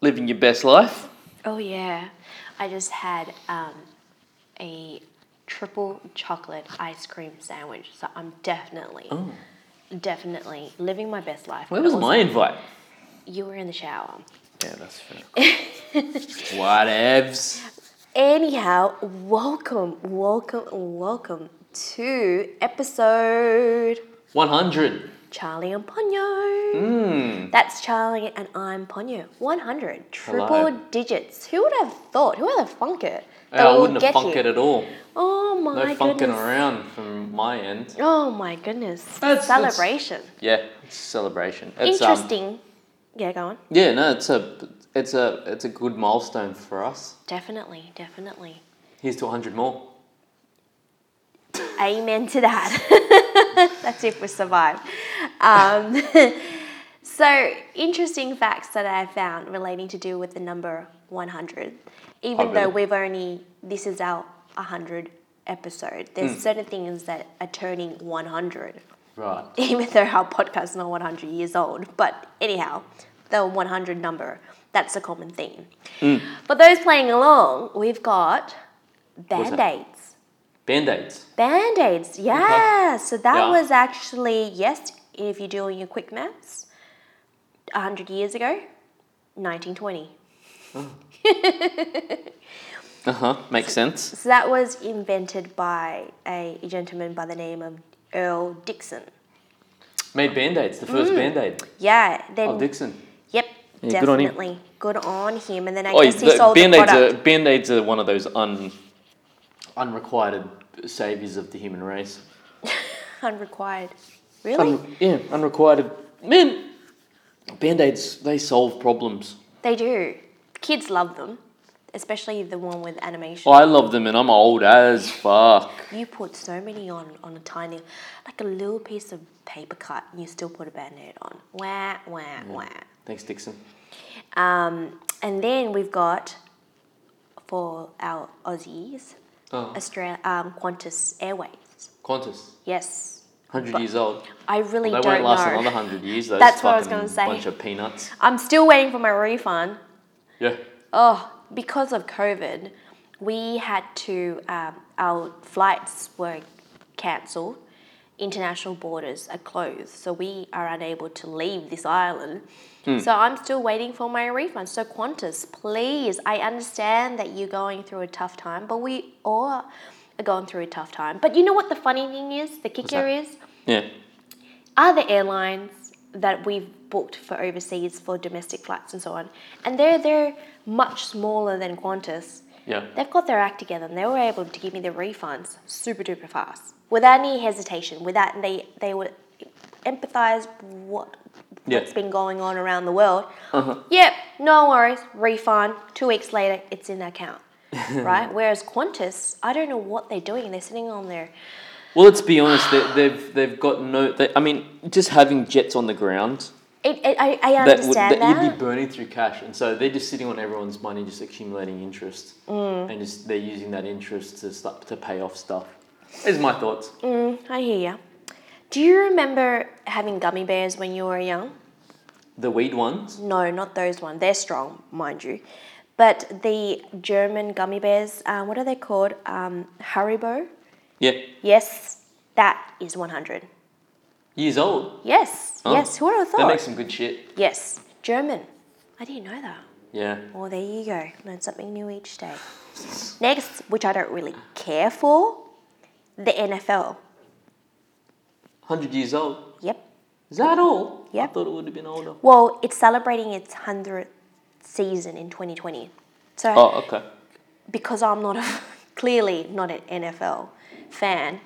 living your best life. Oh yeah, I just had um, a triple chocolate ice cream sandwich, so I'm definitely, definitely living my best life. Where was my invite? You were in the shower. Yeah, that's fair. Whatevs. Anyhow, welcome, welcome, welcome to episode 100. Charlie and Ponyo. Mm. That's Charlie and I'm Ponyo. 100. Triple Hello. digits. Who would have thought? Who would have thunk it? Yeah, I wouldn't have funked it at all. Oh my goodness. No funking around from my end. Oh my goodness. That's- that's- Celebration. Yeah, it's celebration. It's, um, Interesting. yeah, go on. yeah, no, it's a it's a it's a good milestone for us. Definitely, definitely. Here's to 100 more. Amen to that. That's if we survive. Um, so, interesting facts that I found relating to do with the number 100. Even Oh, though really? we've only, this is our 100 episode, there's Hmm. certain things that are turning 100. Right. Even though our podcast is not 100 years old. But anyhow, the 100 number, that's a common theme. Hmm. For those playing along, we've got band aids. Band aids. Band aids, yeah. So that Yeah. was actually, yes, if you're doing your quick maths, 100 years ago, 1920. Uh huh. Makes sense. So that was invented by a gentleman by the name of Earle Dickson. Made band aids. The Mm. first band aid. Yeah, then, Oh, Dixon. yep, Yeah, good on him. Good on him. And then I Oh, guess he the sold the band aids are product. band aids are one of those un unrequited saviors of the human race. Unrequired. Really? Un- yeah, unrequited. Man, band aids they solve problems. they do. Kids love them, especially the one with animation. Oh, I love them, and I'm old as fuck. You put so many on on a tiny, like a little piece of paper cut, and you still put a band-aid on. Wah, wah, wah. Thanks, Dickson. Um, and then we've got, for our Aussies, Oh, Australia, um, Qantas Airways. Qantas, Yes. hundred years old. I really They don't won't last know. another hundred years. Those That's what I was gonna say. Bunch of peanuts. I'm still waiting for my refund. Yeah. Oh, because of COVID, we had to, um, our flights were cancelled. International borders are closed, so we are unable to leave this island. Hmm. So I'm still waiting for my refund. So Qantas, please, I understand that you're going through a tough time, but we all are going through a tough time. But you know what the funny thing is? The kicker is? Yeah. other airlines that we've booked for overseas for domestic flights and so on, and they're they're much smaller than Qantas. Yeah. They've got their act together and they were able to give me the refunds super duper fast without any hesitation. Without they they would empathize what Yeah. what's been going on around the world. Uh-huh. Yep, no worries, refund. Two weeks later, it's in the account. right? Whereas Qantas, I don't know what they're doing. They're sitting on their Well, let's be honest. They, they've they've got no. They, I mean, just having jets on the ground. It, it, I, I That would understand that that. you'd be burning through cash, and so they're just sitting on everyone's money, just accumulating interest, Mm. and just they're using that interest to start to pay off stuff. Are my thoughts. I hear you. Do you remember having gummy bears when you were young? The weed ones. No, not those ones. They're strong, mind you. But the German gummy bears, uh, what are they called? Um, Haribo? Yeah, Yes, that is 100. Years old. Yes, Oh, yes. Who would have They thought? make some good shit. yes, German. I didn't know that. Yeah. Well, there you go. Learn something new each day. Next, which I don't really care for, the NFL. Hundred years old. Yep. Is that all? Yep. I thought it would have been older. Well, it's celebrating its 100th season in 2020. So, Oh, okay. because I'm not a, clearly not an NFL fan,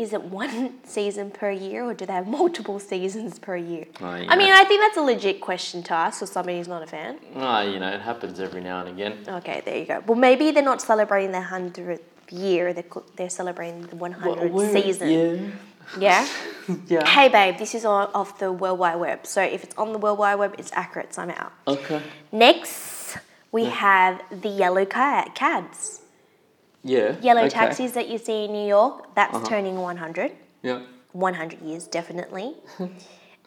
is it one season per year or do they have multiple seasons per year? Oh, you I mean. I think that's a legit question to ask for somebody who's not a fan. Ah, you know, it happens every now and again. Okay, there you go. Well, maybe they're not celebrating their 100th year, they're, they're celebrating the 100th season. Yeah. Yeah? Yeah. Hey, babe, this is on, off the World Wide Web. So if it's on the World Wide Web, it's accurate, so I'm out. Okay. Next, we have the yellow ca- cabs. Yeah. Yellow okay. taxis that you see in New York, that's uh-huh. turning 100. Yeah. 100 years, definitely.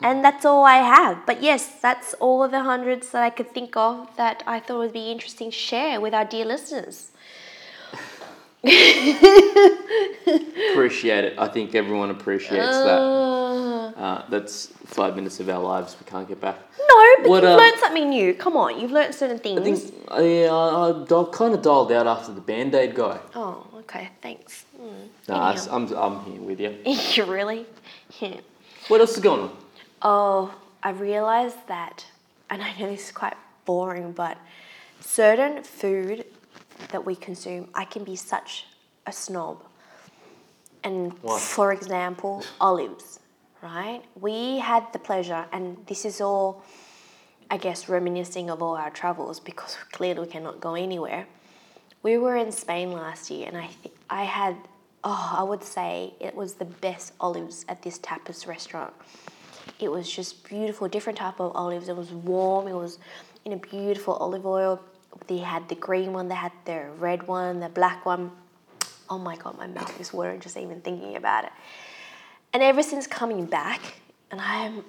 And that's all I have. But yes, that's all of the hundreds that I could think of that I thought would be interesting to share with our dear listeners. Appreciate it. I think everyone appreciates that. Uh, that's five minutes of our lives we can't get back. No, but What, you've um, learned something new. Come on, you've learned certain things. I think I, uh, I, I kind of dialed out after the Band Aid guy. Oh, okay, thanks. Nah, Anyhow. I'm, I'm here with you. you really? Yeah. What else is going on? Oh, I realized that, and I know this is quite boring, but certain food that we consume, I can be such a snob. And Why? for example, olives, right? We had the pleasure, and this is all, I guess, reminiscing of all our travels because clearly we cannot go anywhere. We were in Spain last year, and I th- I had, oh, I would say it was the best olives at this tapas restaurant. It was just beautiful, different type of olives. It was warm. It was in a beautiful olive oil. They had the green one. They had the red one, the black one. Oh my god, my mouth is watering just even thinking about it. And ever since coming back, and I'm,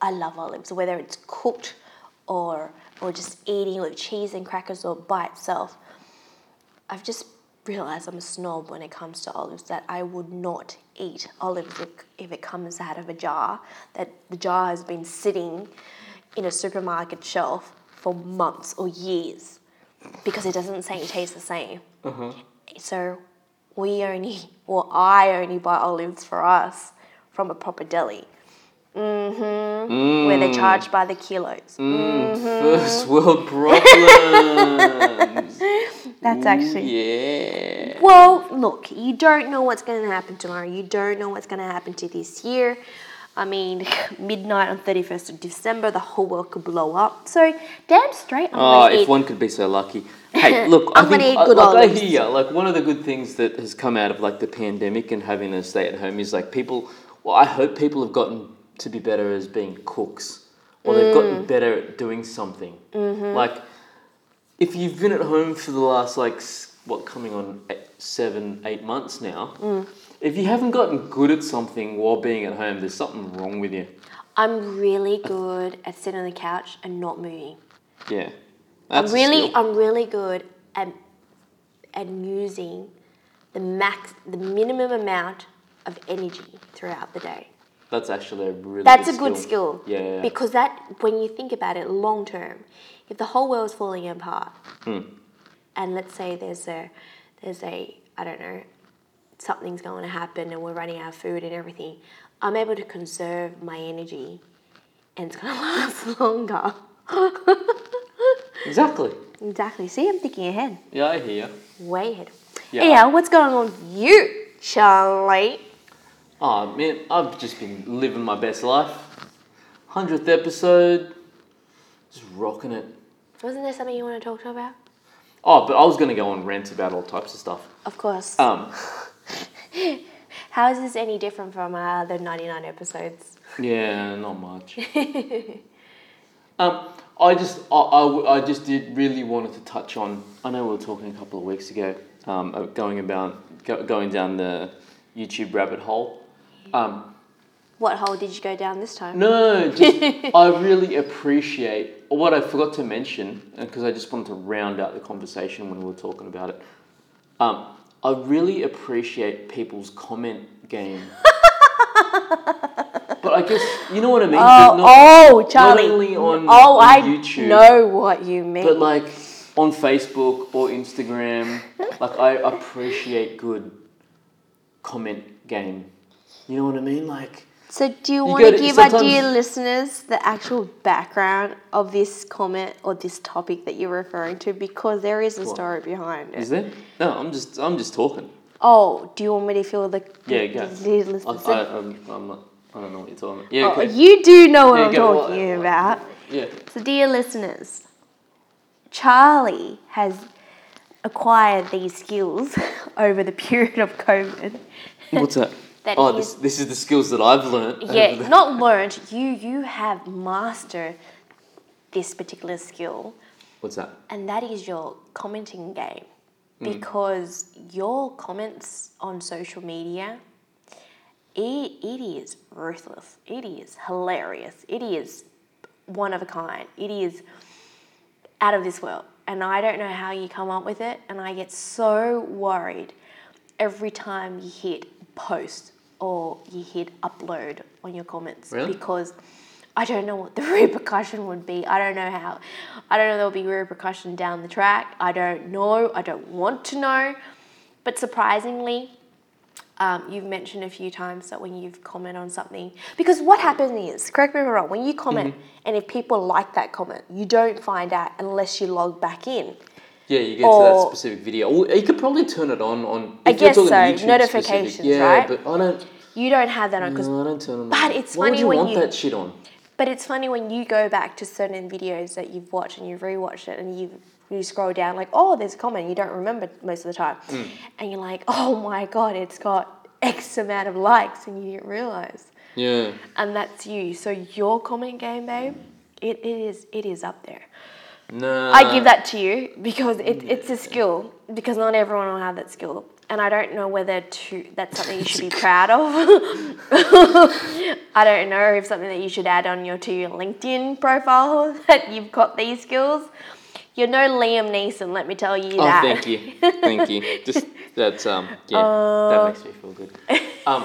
I love olives, whether it's cooked or or just eating with cheese and crackers or by itself. I've just realized I'm a snob when it comes to olives. That I would not eat olives if, if it comes out of a jar. That the jar has been sitting in a supermarket shelf for months or years because it doesn't say it tastes the same. Uh-huh. So we only, or I only buy olives for us from a proper deli. Mm-hmm. Where they're mm. charged by the kilos. Mm. Mm-hmm. First world problems. That's actually. yeah. Well, look, you don't know what's going to happen tomorrow. You don't know what's going to happen to this year. I mean, midnight on 31st of December, the whole world could blow up. So, damn straight, I'm Oh, if eat. one could be so lucky. Hey, look, I I'm gonna think eat I- good like I olives. hear, like one of the good things that has come out of like the pandemic and having to stay at home is like people. Well, I hope people have gotten to be better as being cooks, or they've Mm. gotten better at doing something. Mm-hmm. Like, if you've been at home for the last like what coming on eight, seven, eight months now, Mm. If you haven't gotten good at something while being at home, there's something wrong with you. I'm really good at sitting on the couch and not moving. Yeah, I'm really. I'm really good at at using the max, the minimum amount of energy throughout the day. That's actually a really. That's good a good skill. Yeah, yeah, yeah. Because that, when you think about it long term, if the whole world's falling apart, Hmm. and let's say there's a, there's a, I don't know, something's going to happen and we're running out of food and everything, I'm able to conserve my energy, and it's going to last longer. Exactly. exactly. See, I'm thinking ahead, Yeah, I hear. way ahead. Yeah. Anyhow, what's going on with you, Charlie? Oh man, I've just been living my best life. Hundredth episode, just rocking it. Wasn't there something you want to talk to about? Oh, but I was gonna go on rant about all types of stuff. Of course. Um, How is this any different from our other 99 episodes? yeah, not much. um, I just, I, I, I just did really wanted to touch on. I know we were talking a couple of weeks ago, um, going about go, going down the YouTube rabbit hole. Um, What hole did you go down this time? No, just, I really appreciate what I forgot to mention, because I just wanted to round out the conversation when we were talking about it. Um, I really appreciate people's comment game. but I guess you know what I mean. Oh, not- oh, Charlie. only on- oh, on I YouTube. know what you mean. But like on Facebook or Instagram, like I appreciate good comment game. You know what I mean? Like. So, do you you want to give our dear listeners the actual background of this comment or this topic that you're referring to? Because there is a story behind it. Is there? No, I'm just I'm just talking. Oh, do you want me to feel the Yeah, go. I, listeners? I, I'm, um, I'm not, I don't know what you're talking about. Yeah, Oh, okay. you do know what Yeah, I'm go, talking what- about. yeah. So, dear listeners, Charlie has acquired these skills over the period of COVID. What's that? That oh, this, this is the skills that I've learned. Yeah, not learned. You you have mastered this particular skill, What's that? and that is your commenting game. Mm. Because your comments on social media it, it is ruthless. It is hilarious. It is one of a kind. It is out of this world. And I don't know how you come up with it. And I get so worried every time you hit post or you hit upload on your comments Really? because I don't know what the repercussion would be. I don't know how. I don't know there'll be repercussion down the track. I don't know. I don't want to know. But surprisingly, um, you've mentioned a few times that when you've commented on something, because what happens is, correct me if I'm wrong, when you comment Mm-hmm. and if people like that comment, you don't find out unless you log back in. Yeah, you get to that specific video. Well, you could probably turn it on on. I guess so, YouTube notifications, specific. Yeah, right? but I don't. You don't have that on because No, I don't turn them But it's Why funny would you when want you- that shit on? But it's funny when you go back to certain videos that you've watched and you've rewatched it and you you scroll down like, oh, there's a comment you don't remember most of the time, Mm. and you're like, oh my god, it's got X amount of likes, and you didn't realize, Yeah. and that's you. So your comment game, babe, it, it is it is up there. No. I give that to you because it, it's a skill because not everyone will have that skill. And I don't know whether to that's something you should be proud of. I don't know if something that you should add on your to your LinkedIn profile that you've got these skills. You're no Liam Neeson, let me tell you Oh, that. thank you, thank you. Just that's um yeah, Uh, that makes me feel good. Um,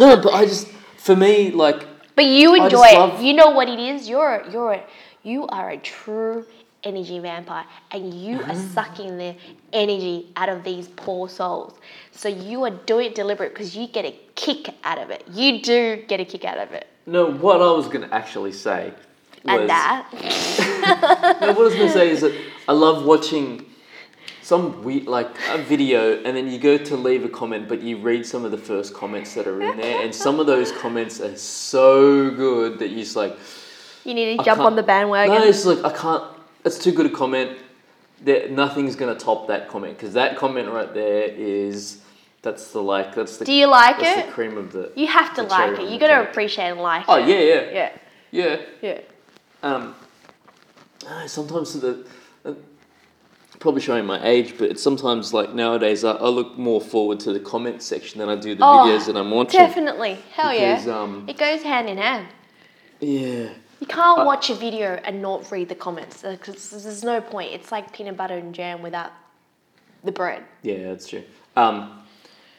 no, but I just for me like But you enjoy it. love- You know what it is. You're a, you're a, you are a true energy vampire, and you are Mm. sucking the energy out of these poor souls. So you are doing it deliberate because you get a kick out of it. You do get a kick out of it, no. What I was gonna actually say was and that. no. What I was gonna say is that I love watching some weird like a video and then you go to leave a comment but you read some of the first comments that are in there and some of those comments are so good that you're just like You need to I jump on the bandwagon. No, it's like I can't. It's too good a comment. That nothing's gonna top that comment because that comment right there is that's the like that's the do you like that's it? the cream of the. You have to like it. You got to appreciate and like Oh it. Oh yeah, yeah, Yeah, yeah. yeah. Um, ah, sometimes the. Uh, Probably showing my age, but it's sometimes like nowadays I, I look more forward to the comment section than I do the Oh, videos that I'm watching. Definitely. Hell Because, yeah. um, it goes hand in hand. Yeah. You can't I- watch a video and not read the comments because there's no point. It's like peanut butter and jam without the bread. Yeah, that's true. Um,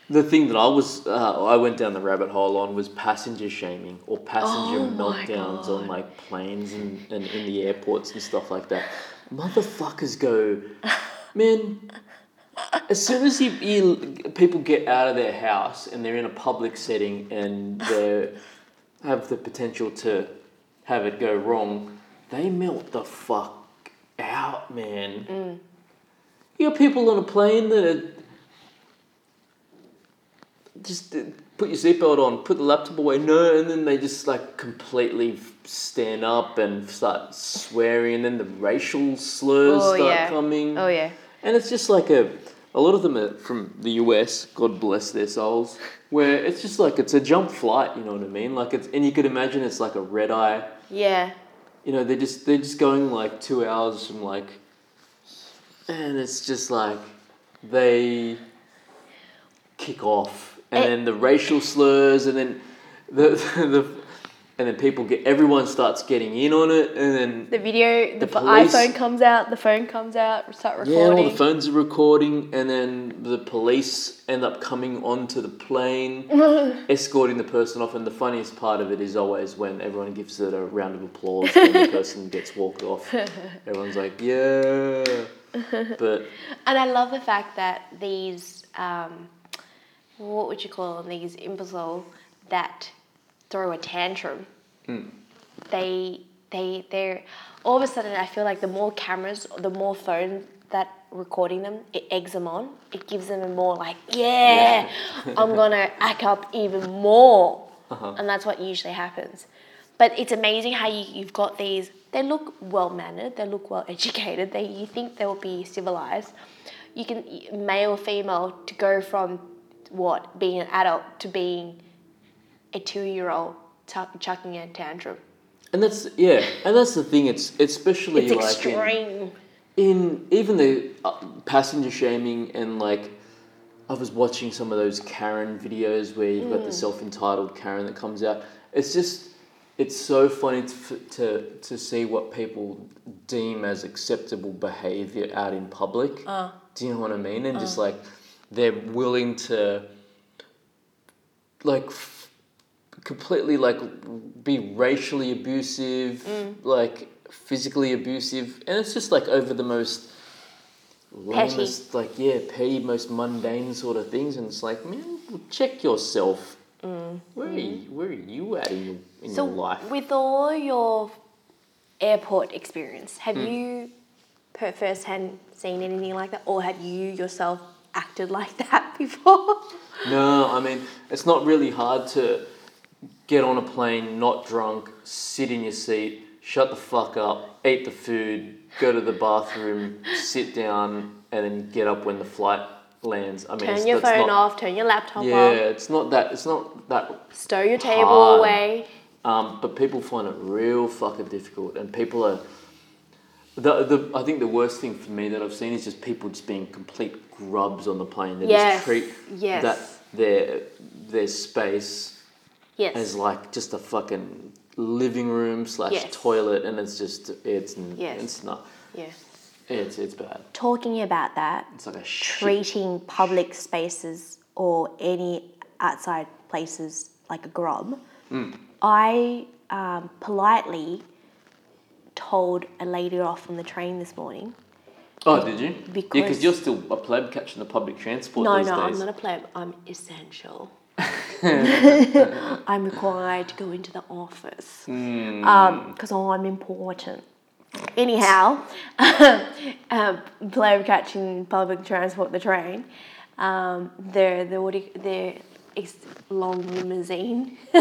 the thing that I was, uh, I went down the rabbit hole on was passenger shaming or passenger Oh meltdowns on like planes and, and in the airports and stuff like that. Motherfuckers go, man. As soon as you, you people get out of their house and they're in a public setting and they have the potential to have it go wrong, they melt the fuck out, man. Mm. You got people on a plane that are just uh, put your seatbelt on, put the laptop away, no, and then they just like completely stand up and start swearing, and then the racial slurs Oh, start yeah. coming. Oh yeah. And it's just like a, a lot of them are from the US, God bless their souls, where it's just like it's a jump flight, you know what I mean? Like it's, and you could imagine it's like a red eye. Yeah. You know, they're just they're just going like two hours from like, and it's just like they kick off, and It- then the racial slurs, and then the the. And then people get, everyone starts getting in on it, and then The video, the, The police- iPhone comes out, the phone comes out, start recording. Yeah, all the phones are recording, and then the police end up coming onto the plane, escorting the person off. And the funniest part of it is always when everyone gives it a round of applause when the person gets walked off. Everyone's like, "Yeah," but And I love the fact that these, um, what would you call them? These imbecile that throw a tantrum. Hmm. They, they, they're all of a sudden. I feel like the more cameras, the more phones that recording them, it eggs them on. It gives them a more like, yeah, I'm gonna act up even more, uh-huh. and that's what usually happens. But it's amazing how you, you've got these. They look well mannered. They look well educated. They you think they'll be civilized. You can male female to go from what being an adult to being a two year old tuck, chucking a tantrum. and that's yeah, and that's the thing. It's especially It's like in- extreme. in even the uh, passenger shaming and like I was watching some of those Karen videos where you've got Mm. the self-entitled Karen that comes out. It's just, it's so funny to, to, to see what people deem as acceptable behavior out in public. Uh. Do you know what I mean? And just like, they're willing to, like, f- completely like be racially abusive, Mm. like physically abusive, and it's just like over the most lamest, like yeah, petty, most mundane sort of things, and it's like, man, check yourself. Where are you? Where are you at in your in So, your life? with all your airport experience, have Hmm. you per firsthand seen anything like that, or have you yourself acted like that before? No, I mean it's not really hard to get on a plane, not drunk, sit in your seat, shut the fuck up, eat the food, go to the bathroom, sit down, and then get up when the flight lands. I mean, turn your phone not, off, turn your laptop Yeah, off, it's not that. It's not that stow your table hard. away. Um, but people find it real fucking difficult, and people are. The, the I think the worst thing for me that I've seen is just people just being complete grubs on the plane. They Yes, just treat yes. that their their space Yes. as like just a fucking living room slash Yes. toilet, and it's just it's Yes. it's not yeah. it's it's bad. Talking about that, It's like a shit. treating public spaces or any outside places like a grub, Hmm. I um, politely told a lady off on the train this morning. Oh, did you? yeah, Because- because you're still a pleb catching the public transport No, these no, days. I'm not a pleb. I'm essential. I'm required to go into the office because I'm important. Anyhow, um, pleb catching public transport, the train. Um, the the what do you, the ex- long limousine.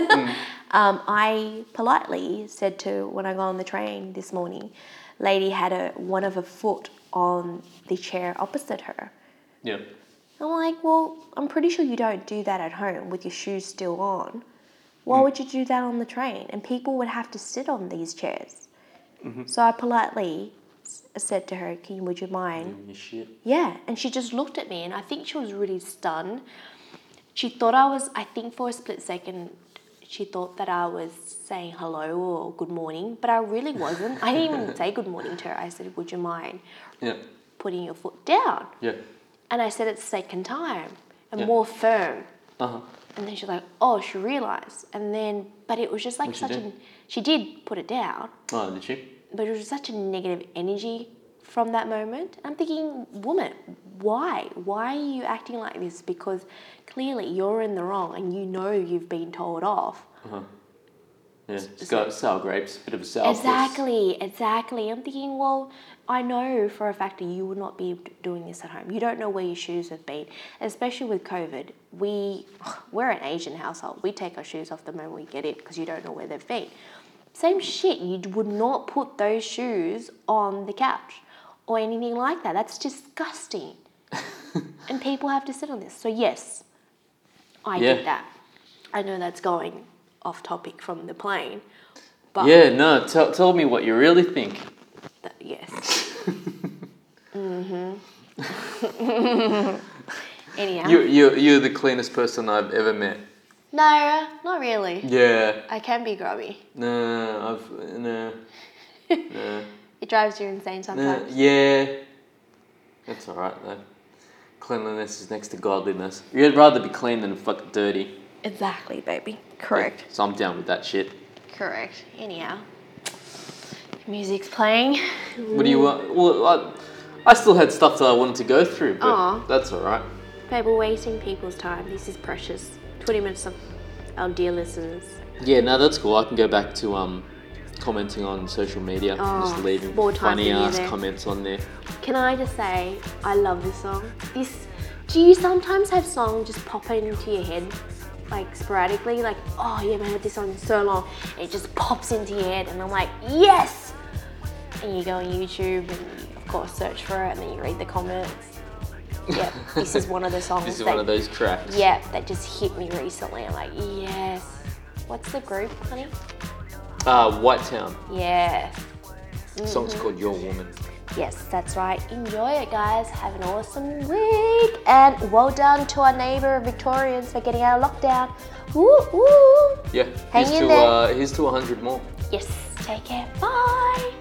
um, I politely said to when I got on the train this morning, lady had a one of her foot on the chair opposite her. Yeah. I'm like, well, I'm pretty sure you don't do that at home with your shoes still on. Why would you do that on the train? And people would have to sit on these chairs. So I politely said to her, Can you, would you mind? Yeah. And she just looked at me and I think she was really stunned. She thought I was, I think for a split second, she thought that I was saying hello or good morning, but I really wasn't. I didn't even say good morning to her. I said, Would you mind Yeah. putting your foot down? Yeah. And I said it the second time and Yeah. more firm. Uh huh. And then she's like, oh, she realised. And then, but it was just like such a, she did put it down, Oh, did she? but it was such a negative energy from that moment. I'm thinking, woman, why? Why are you acting like this? Because clearly you're in the wrong and you know you've been told off. Uh-huh. Yeah. It's got sour grapes, bit of a sour. Exactly, exactly. I'm thinking, well, I know for a fact that you would not be doing this at home. You don't know where your shoes have been, especially with COVID. We, we're an Asian household. We take our shoes off the moment we get in because you don't know where they've been. Same shit. You would not put those shoes on the couch or anything like that. That's disgusting. and people have to sit on this. So yes, I Yeah. did that. I know that's going off topic from the plane, but Yeah, no, tell, tell me what you really think. Th- yes. mm-hmm. Anyhow. You, you, you're the cleanest person I've ever met. no, not really. Yeah. I can be grubby. No, I've, no. no. It drives you insane sometimes. Yeah. That's alright though. Cleanliness is next to godliness. You'd rather be clean than fucking dirty. Exactly, baby. Correct. So I'm down with that shit. Correct. Anyhow. Music's playing. What do you want? Well, I, I still had stuff that I wanted to go through, but Aw. that's alright. Babe, we're wasting people's time. This is precious. 20 minutes of our dear listeners. Yeah, no, that's cool. I can go back to um, commenting on social media, Oh, just leaving more time funny for ass music. comments on there. Can I just say, I love this song. This, do you sometimes have songs just pop into your head, like sporadically? Like, oh yeah, man, I heard this song so long, and it just pops into your head, and I'm like, yes! And you go on YouTube and you, of course, search for it, and then you read the comments. Yeah, this is one of the songs. This is that, one of those tracks. Yep, that just hit me recently. I'm like, yes. What's the group, honey? Uh, White Town. Yeah. The song's called Your Woman. Yes, that's right. Enjoy it, guys. Have an awesome week. And well done to our neighbour Victorians for getting out of lockdown. Woo woo. Yeah. Hang here's in to there. uh, here's to 100 more. Yes, take care. Bye.